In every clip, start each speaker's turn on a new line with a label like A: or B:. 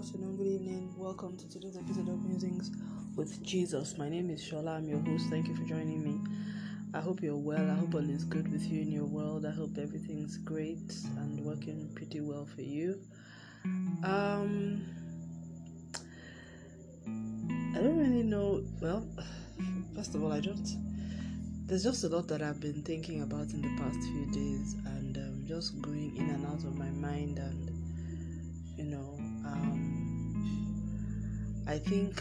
A: afternoon, good evening. Welcome to today's episode of Musings with Jesus. My name is Shola. I'm your host. Thank you for joining me. I hope you're well. I hope all is good with you in your world. I hope everything's great and working pretty well for you. Um, I don't really know. Well, first of all, I don't. There's just a lot that I've been thinking about in the past few days, and um, just going in and out of my mind and you know i think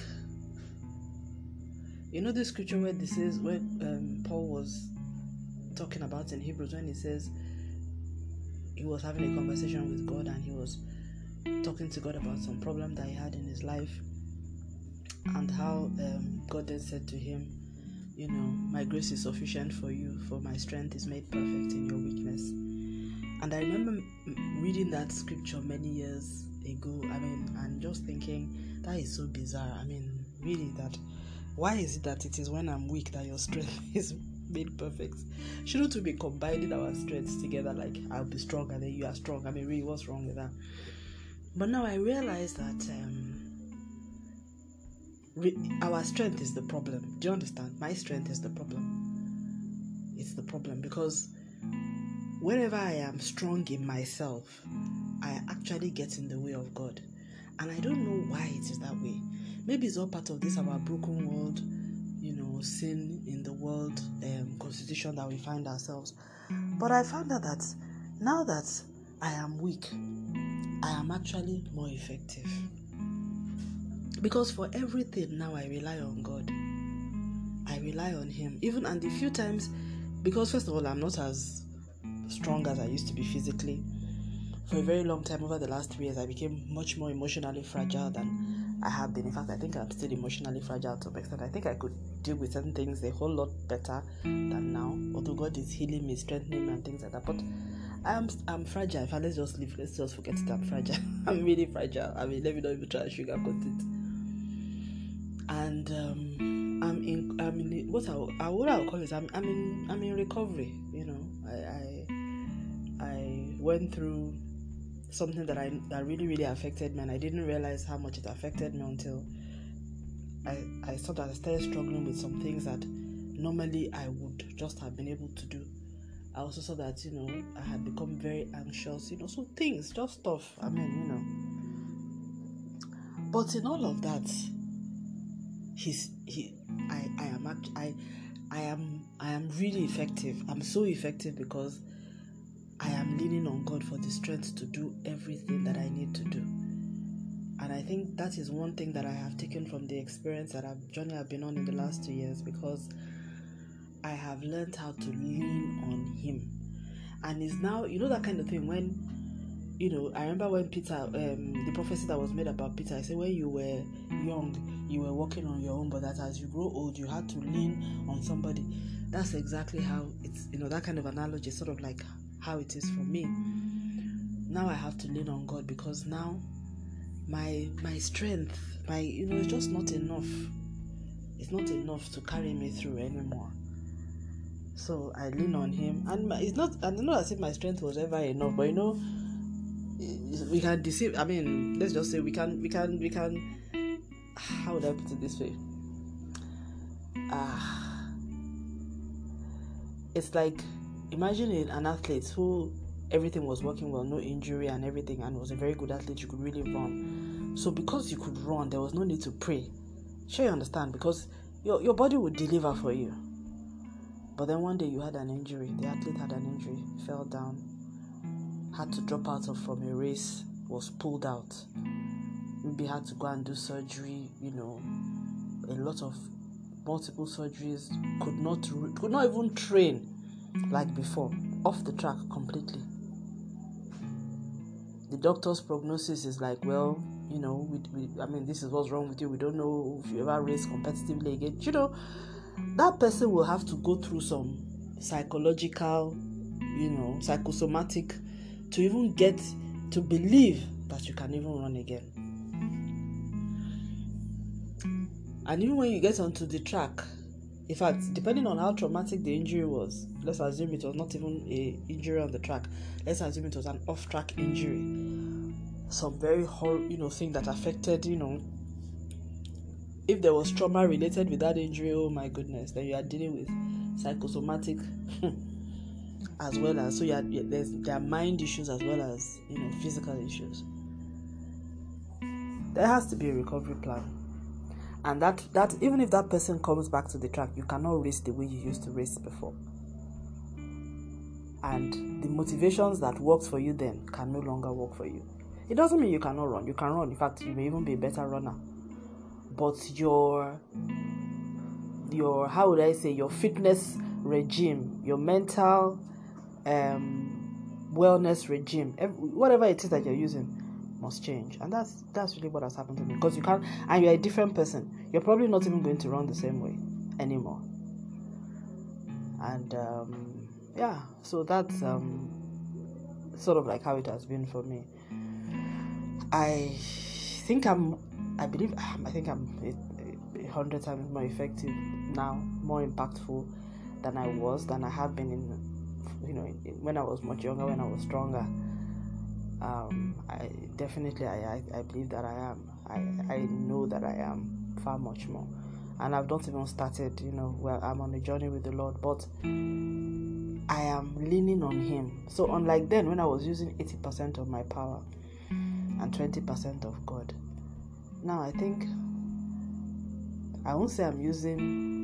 A: you know the scripture where this is where um, paul was talking about in hebrews when he says he was having a conversation with god and he was talking to god about some problem that he had in his life and how um, god then said to him you know my grace is sufficient for you for my strength is made perfect in your weakness and i remember reading that scripture many years ago. I mean, and just thinking that is so bizarre. I mean, really, that why is it that it is when I'm weak that your strength is made perfect? Shouldn't we be combining our strengths together? Like I'll be strong and then you are strong. I mean, really, what's wrong with that? But now I realize that um, re- our strength is the problem. Do you understand? My strength is the problem. It's the problem because whenever I am strong in myself, I actually get in the way of God. And I don't know why it is that way. Maybe it's all part of this our broken world, you know, sin in the world, um, constitution that we find ourselves. But I found out that now that I am weak, I am actually more effective. Because for everything now I rely on God. I rely on Him. Even and the few times, because first of all, I'm not as strong as I used to be physically. For a very long time, over the last three years, I became much more emotionally fragile than I have been. In fact, I think I'm still emotionally fragile to some extent. I think I could deal with certain things a whole lot better than now. Although God is healing me, strengthening me, and things like that. But I'm I'm fragile. If I let's just leave, let's just forget it. I'm fragile. I'm really fragile. I mean, let me not even try to sugarcoat it. And um, I'm in. I'm in. What I, I what I'll call it. I'm. I'm in. I'm in recovery. You know. I. I. I went through something that I that really really affected me, and I didn't realize how much it affected me until I I saw that I started struggling with some things that normally I would just have been able to do. I also saw that you know I had become very anxious, you know, so things, just stuff. I mean, you know. But in all of that, he's he I I am act, I I am I am really effective. I'm so effective because I am leaning on God for the strength to do everything that I need to do. And I think that is one thing that I have taken from the experience that I've journey I've been on in the last two years because I have learned how to lean on Him. And it's now, you know, that kind of thing when, you know, I remember when Peter, um, the prophecy that was made about Peter, I said, when you were young, you were walking on your own, but that as you grow old, you had to lean on somebody. That's exactly how it's, you know, that kind of analogy, sort of like how it is for me. Now I have to lean on God because now my my strength, my you know, it's just not enough. It's not enough to carry me through anymore. So I lean on Him, and my, it's not. Don't know as if my strength was ever enough, but you know, we can deceive. I mean, let's just say we can, we can, we can. How would I put it this way? Ah, uh, it's like imagine an athlete who everything was working well, no injury and everything, and was a very good athlete. You could really run. So because you could run, there was no need to pray. Sure, you understand because your your body would deliver for you. But then one day you had an injury. The athlete had an injury, fell down, had to drop out of from a race, was pulled out. Maybe had to go and do surgery. You know, a lot of multiple surgeries. Could not could not even train like before, off the track completely. The doctor's prognosis is like, well, you know, we, we, I mean, this is what's wrong with you. We don't know if you ever race competitively again. You know, that person will have to go through some psychological, you know, psychosomatic to even get to believe that you can even run again. And even when you get onto the track, in fact, depending on how traumatic the injury was, let's assume it was not even a injury on the track. Let's assume it was an off-track injury. some very horrible, you know thing that affected you know if there was trauma related with that injury oh my goodness then you are dealing with psychosomatic as well as so there's there are mind issues as well as you know physical issues there has to be a recovery plan and that that even if that person comes back to the track you cannot race the way you used to race before. And the motivations that worked for you then can no longer work for you. It doesn't mean you cannot run. You can run. In fact you may even be a better runner. But your your how would i say your fitness regime your mental um, wellness regime, whatever it is that you're using, must change. And that's that's really what has happened to me. Because you can't, and you're a different person. You're probably not even going to run the same way anymore. And um, yeah, so that's um, sort of like how it has been for me. I think I'm, I believe, I think I'm a, a hundred times more effective now, more impactful than I was, than I have been in you know when I was much younger, when I was stronger. Um, I definitely I, I, I believe that I am. I, I know that I am far much more. And I've not even started, you know, well I'm on a journey with the Lord, but I am leaning on Him. So unlike then when I was using 80% of my power and 20% of God. Now I think I won't say I'm using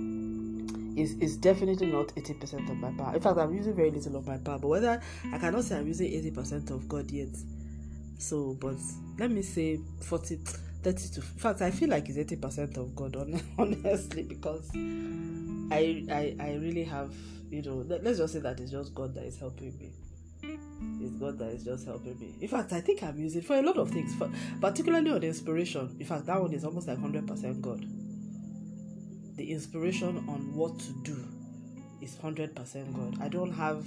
A: is is definitely not 80% of my power. In fact, I'm using very little of my power, but whether I cannot say I'm using 80% of God yet. So, but let me say 40 30 to in fact I feel like it's 80% of God honestly because I I I really have you know let's just say that it's just God that is helping me. It's God that is just helping me. In fact, I think I'm using for a lot of things, for, particularly on inspiration. In fact, that one is almost like 100% God the inspiration on what to do is 100% God. I don't have,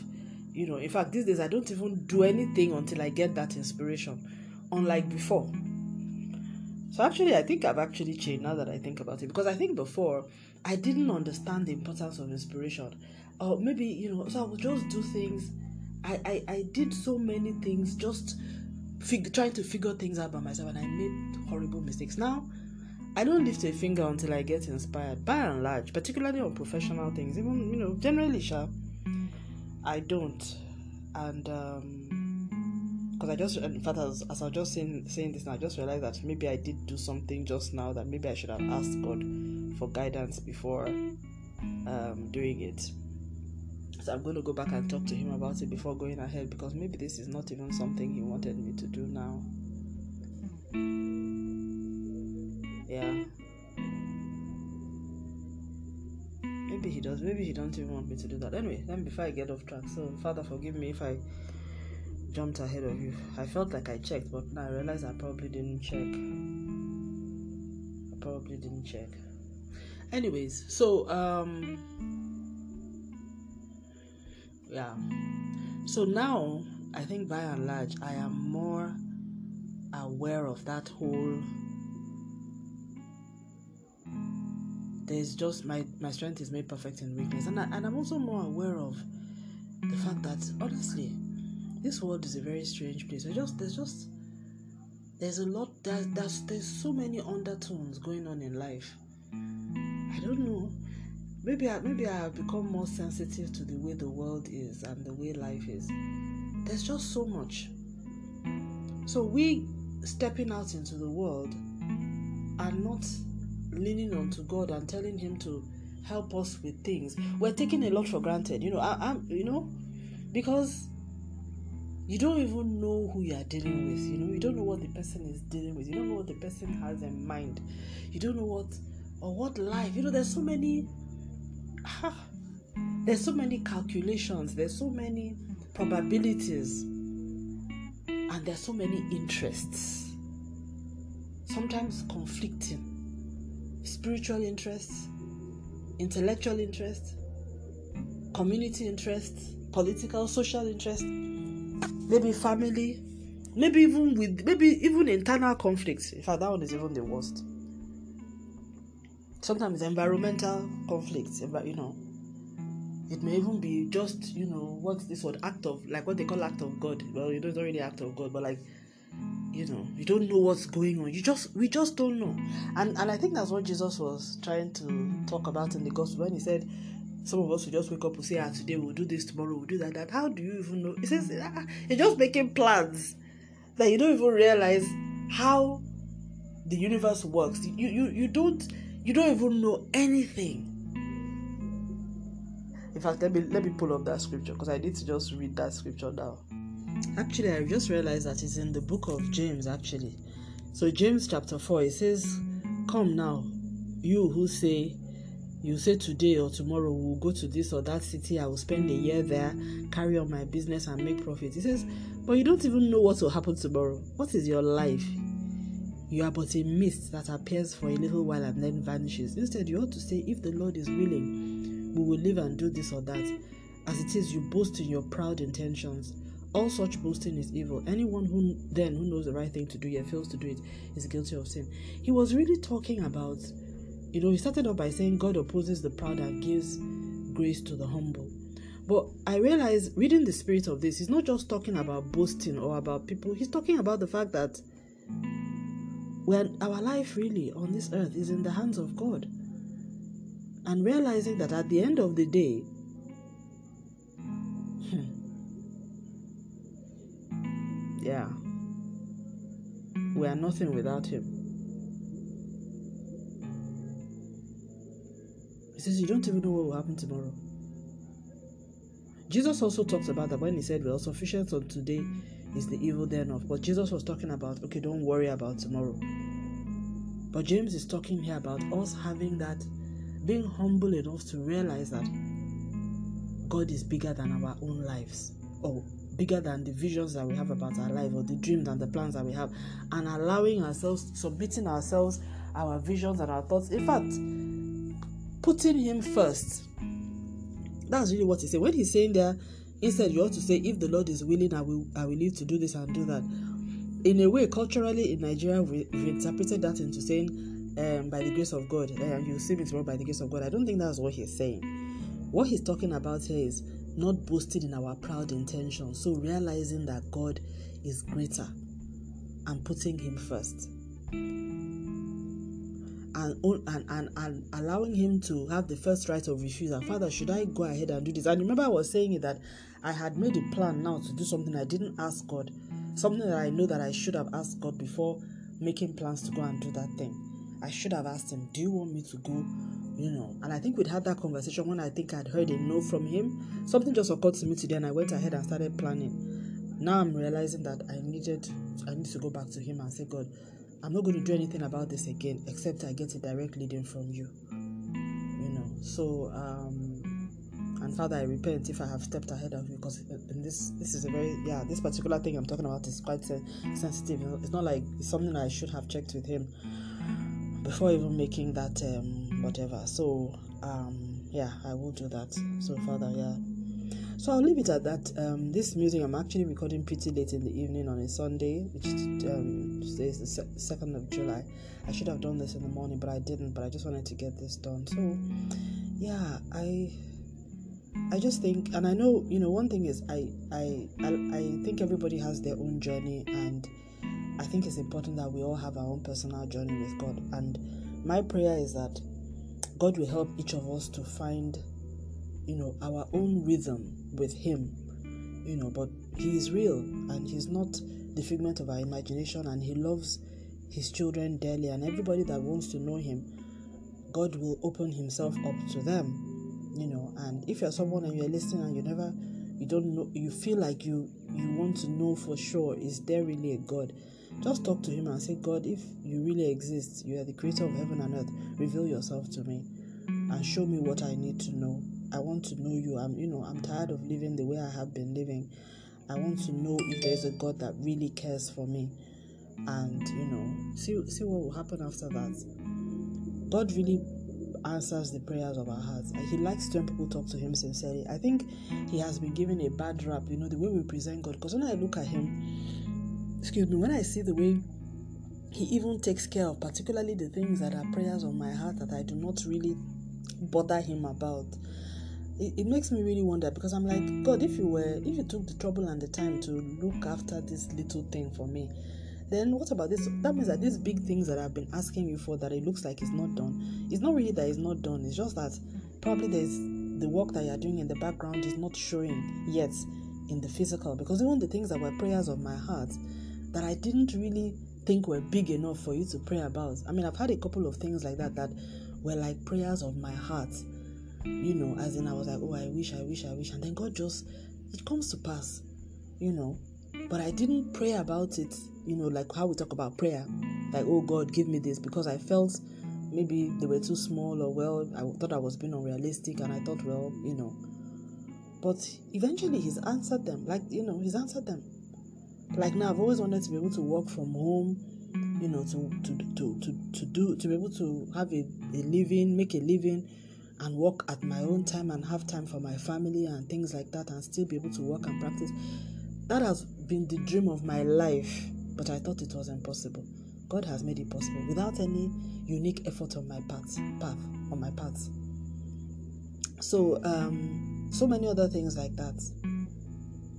A: you know, in fact, these days I don't even do anything until I get that inspiration, unlike before. So actually, I think I've actually changed now that I think about it because I think before I didn't understand the importance of inspiration, or maybe you know, so I would just do things. I I, I did so many things just fig- trying to figure things out by myself, and I made horrible mistakes. Now I don't lift a finger until I get inspired, by and large, particularly on professional things. Even, you know, generally, sure, I don't. And, because um, I just, in fact, as, as I was just saying, saying this now, I just realized that maybe I did do something just now that maybe I should have asked God for guidance before um, doing it. So I'm going to go back and talk to Him about it before going ahead because maybe this is not even something He wanted me to do now yeah. Maybe he does maybe he don't even want me to do that. Anyway then before i get off track so father forgive me if i jumped ahead of you. I felt like i checked but now i realize i probably didn't check. I probably didn't check. Anyways so um yeah. So now i think by and large i am more aware of that whole there's just my my strength is made perfect in weakness. And, I, and i'm also more aware of the fact that honestly this world is a very strange place. There's just there's just there's a lot there's, there's there's so many undertones going on in life. I don't know. Maybe I, maybe i have become more sensitive to the way the world is and the way life is. There's just so much. So we stepping out into the world are not leaning onto God and telling Him to help us with things, we're taking a lot for granted. You know, I, am you know, because you don't even know who you are dealing with. You know, you don't know what the person is dealing with. You don't know what the person has in mind. You don't know what or what life. You know, there's so many. There's so many calculations. There's so many probabilities, and there's so many interests. Sometimes conflicting spiritual interests, intellectual interests, community interests, political, social interests, maybe family, maybe even with maybe even internal conflicts. In fact, that one is even the worst. Sometimes environmental conflicts, about you know. It may even be just, you know, what's this word? Act of like what they call act of God. Well, you know, it's really act of God, but like you know you don't know what's going on. You just we just don't know. And and i think that's what jesus was trying to talk about in the gospel when he said some of us will just wake up and say ah today we'll do this tomorrow we'll do that that. How do you even know? He says ah, you're just making plans that you don't even realize how the universe works. You you you don't you don't even know anything. In fact let me let me pull up that scripture because i need to just read that scripture now Actually, I just realized that it's in the book of James, actually. So, James chapter 4, it says, Come now, you who say, you say today or tomorrow we'll go to this or that city, I will spend a year there, carry on my business and make profit. He says, But you don't even know what will happen tomorrow. What is your life? You are but a mist that appears for a little while and then vanishes. Instead, you ought to say, If the Lord is willing, we will live and do this or that. As it is, you boast in your proud intentions. All such boasting is evil. Anyone who then who knows the right thing to do yet fails to do it is guilty of sin. He was really talking about, you know, he started off by saying God opposes the proud and gives grace to the humble. But I realize reading the spirit of this, he's not just talking about boasting or about people, he's talking about the fact that when our life really on this earth is in the hands of God. And realizing that at the end of the day, Yeah. We are nothing without Him. He says, You don't even know what will happen tomorrow. Jesus also talks about that when he said, Well, sufficient on today is the evil thereof. But Jesus was talking about, okay, don't worry about tomorrow. But James is talking here about us having that, being humble enough to realize that God is bigger than our own lives. Oh, bigger than the visions that we have about our life or the dreams and the plans that we have. And allowing ourselves submitting ourselves our visions and our thoughts. In fact putting him first. That's really what he said. When he's saying there instead you ought to say if the lord is willing i will i will live to do this and do that. In a way culturally in nigeria we, we interpreted that into saying um, by the grace of god. Uh, you see me tomorrow by the grace of god. I don't think that's what he's saying. What he's talking about here is not boasting in our proud intentions. So realizing that God is greater and putting Him first. And, and, and, and allowing him to have the first right of refusal. Father, should I go ahead and do this? And remember, I was saying it that I had made a plan now to do something I didn't ask God, something that I know that I should have asked God before making plans to go and do that thing. I should have asked Him, Do you want me to go you know. And I think we'd had that conversation when I think I'd heard a no from him. Something just occurred to me today, and I went ahead and started planning. Now I'm realizing that I needed, I need to go back to him and say, God, I'm not going to do anything about this again except I get a direct leading from you. You know. So, um, and Father, I repent if I have stepped ahead of you because in this, this is a very, yeah, this particular thing I'm talking about is quite sensitive. It's not like it's something I should have checked with him before even making that um, whatever. So um, yeah, I will do that. So Father, yeah. So I'll leave it at that. Um, this music I'm actually recording pretty late in the evening on a Sunday, which um, is the second of July. I should have done this in the morning, but I didn't. But I just wanted to get this done. So yeah, I I just think, and I know you know one thing is I I I, I think everybody has their own journey and I think it's important that we all have our own personal journey with God. And my prayer is that God will help each of us to find, you know, our own rhythm with Him. You know, but He is real and He's not the figment of our imagination and He loves His children dearly. And everybody that wants to know Him, God will open Himself up to them. You know, and if you're someone and you're listening and you never you don't know you feel like you you want to know for sure is there really a god just talk to Him and say, God, if you really exist, you are the creator of heaven and earth, reveal yourself to me and show me what I need to know. I want to know you. I'm, you know, I'm tired of living the way I have been living. I want to know if there's a God that really cares for me. And, you know, see, see what will happen after that. God really answers the prayers of our hearts. He likes when people talk to Him sincerely. I think He has been given a bad rap, you know, the way we present God. Because when I look at Him, excuse me, when I see the way He even takes care of, particularly the things that are prayers on my heart that I do not really bother Him about, it, it makes me really wonder because I'm like, God, if you were, if you took the trouble and the time to look after this little thing for me, then what about this? That means that these big things that I've been asking you for that it looks like it's not done, it's not really that it's not done. It's just that probably there's the work that you're doing in the background is not showing yet in the physical. Because even the things that were prayers of my heart that I didn't really think were big enough for you to pray about. I mean, I've had a couple of things like that that were like prayers of my heart. You know, as in I was like, oh, I wish, I wish, I wish, and then God just it comes to pass. You know, but I didn't pray about it. You know, like how we talk about prayer, like oh God, give me this, because I felt maybe they were too small or well, I thought I was being unrealistic, and I thought, well, you know. But eventually, He's answered them. Like you know, He's answered them like now I've always wanted to be able to work from home, you know, to to to to, to do to be able to have a, a living, make a living and work at my own time and have time for my family and things like that and still be able to work and practice. That has been the dream of my life, but I thought it was impossible. God has made it possible without any unique effort on my path, path on my path. So, um, so many other things like that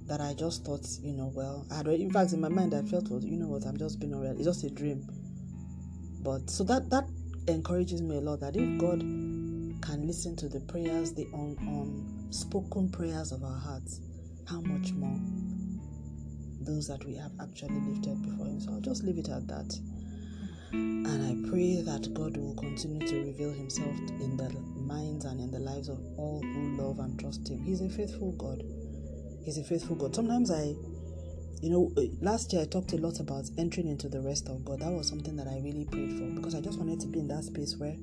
A: that I just thought, you know, well, I had, in fact, in my mind, I felt, well, you know what, I'm just being unreal. It's just a dream. But so that that encourages me a lot that if God can listen to the prayers, the un, unspoken prayers of our hearts, how much more those that we have actually lifted before Him. So I'll just leave it at that. And I pray that God will continue to reveal Himself in the minds and in the lives of all who love and trust Him. He's a faithful God. He's a faithful God. Sometimes I, you know, uh, last year I talked a lot about entering into the rest of God. That was something that I really prayed for because I just wanted to be in that space where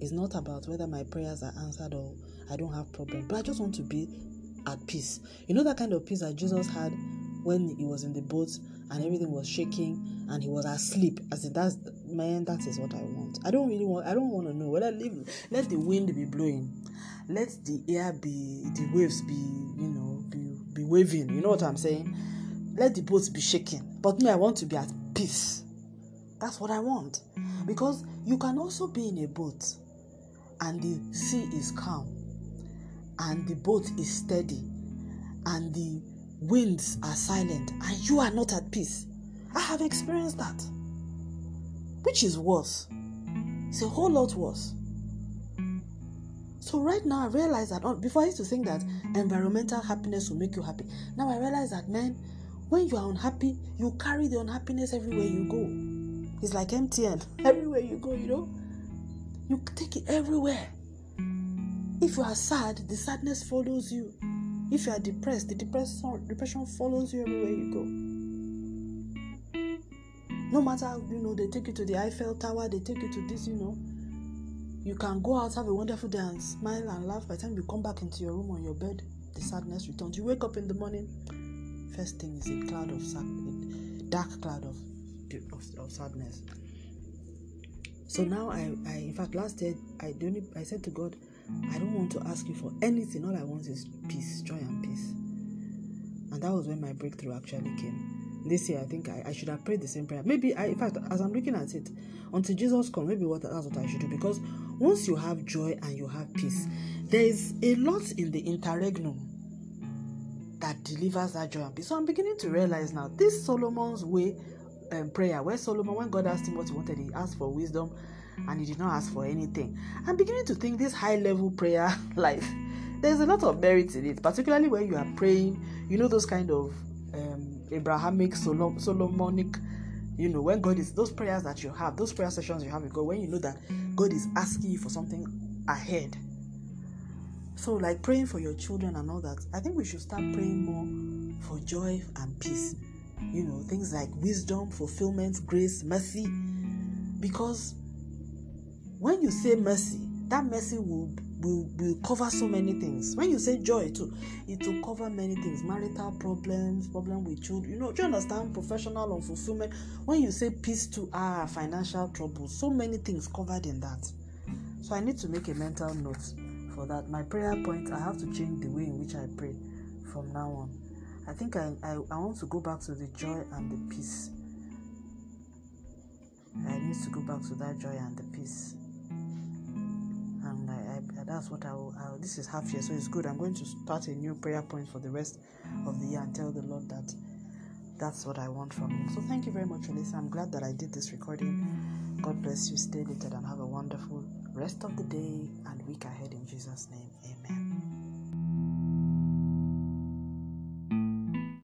A: it's not about whether my prayers are answered or I don't have problems, but I just want to be at peace. You know that kind of peace that Jesus had when he was in the boat and everything was shaking and he was asleep. As in that's man, that is what I want. I don't really want. I don't want to know whether leave. Let the wind be blowing, let the air be, the waves be, you know, waving. You know what I'm saying? Let the boat be shaking. But me, I want to be at peace. That's what I want. Because you can also be in a boat and the sea is calm and the boat is steady and the winds are silent and you are not at peace. I have experienced that. Which is worse. It's a whole lot worse. So right now I realize that oh, before I used to think that environmental happiness will make you happy. Now I realize that man, when you are unhappy, you carry the unhappiness everywhere you go. It's like MTN. Everywhere you go, you know, you take it everywhere. If you are sad, the sadness follows you. If you are depressed, the depression depression follows you everywhere you go. No matter you know, they take you to the Eiffel Tower, they take you to this, you know you can go out, have a wonderful day, and smile and laugh. By the time you come back into your room on your bed, the sadness returns. You wake up in the morning, first thing is a cloud of sad, a dark cloud of, of, of sadness. So now I, I, in fact, last year I don't. I said to God, I don't want to ask you for anything. All I want is peace, joy, and peace. And that was when my breakthrough actually came this year, I think I, I should have prayed the same prayer. Maybe, I, in fact, as I'm looking at it, until Jesus comes, maybe what that's what I should do. Because once you have joy and you have peace, there is a lot in the interregnum that delivers that joy and peace. So I'm beginning to realize now this Solomon's way um, prayer, where Solomon, when God asked him what he wanted, he asked for wisdom and he did not ask for anything. I'm beginning to think this high level prayer life, there's a lot of merit in it, particularly when you are praying, you know, those kind of um, Abrahamic, Solom- Solomonic, you know, when God is those prayers that you have, those prayer sessions you have with God, when you know that God is asking you for something ahead. So, like praying for your children and all that, I think we should start praying more for joy and peace. You know, things like wisdom, fulfillment, grace, mercy. Because when you say mercy, that mercy will will, will cover so many things. When you say joy too, it will cover many things. Marital problems, problem with children. You know, do you understand? Professional unfulfillment. When you say peace to ah financial troubles, so many things covered in that. So I need to make a mental note for that. My prayer point, I have to change the way in which I pray from now on. I think I, I, I want to go back to the joy and the peace. I need to go back to that joy and the peace that's what I will, I will, This is half year, so it's good. I'm going to start a new prayer point for the rest of the year and tell the Lord that that's what I want from you. So thank you very much, Elisa. I'm glad that I did this recording. God bless you. Stay lifted and have a wonderful rest of the day and week ahead in Jesus' name. Amen.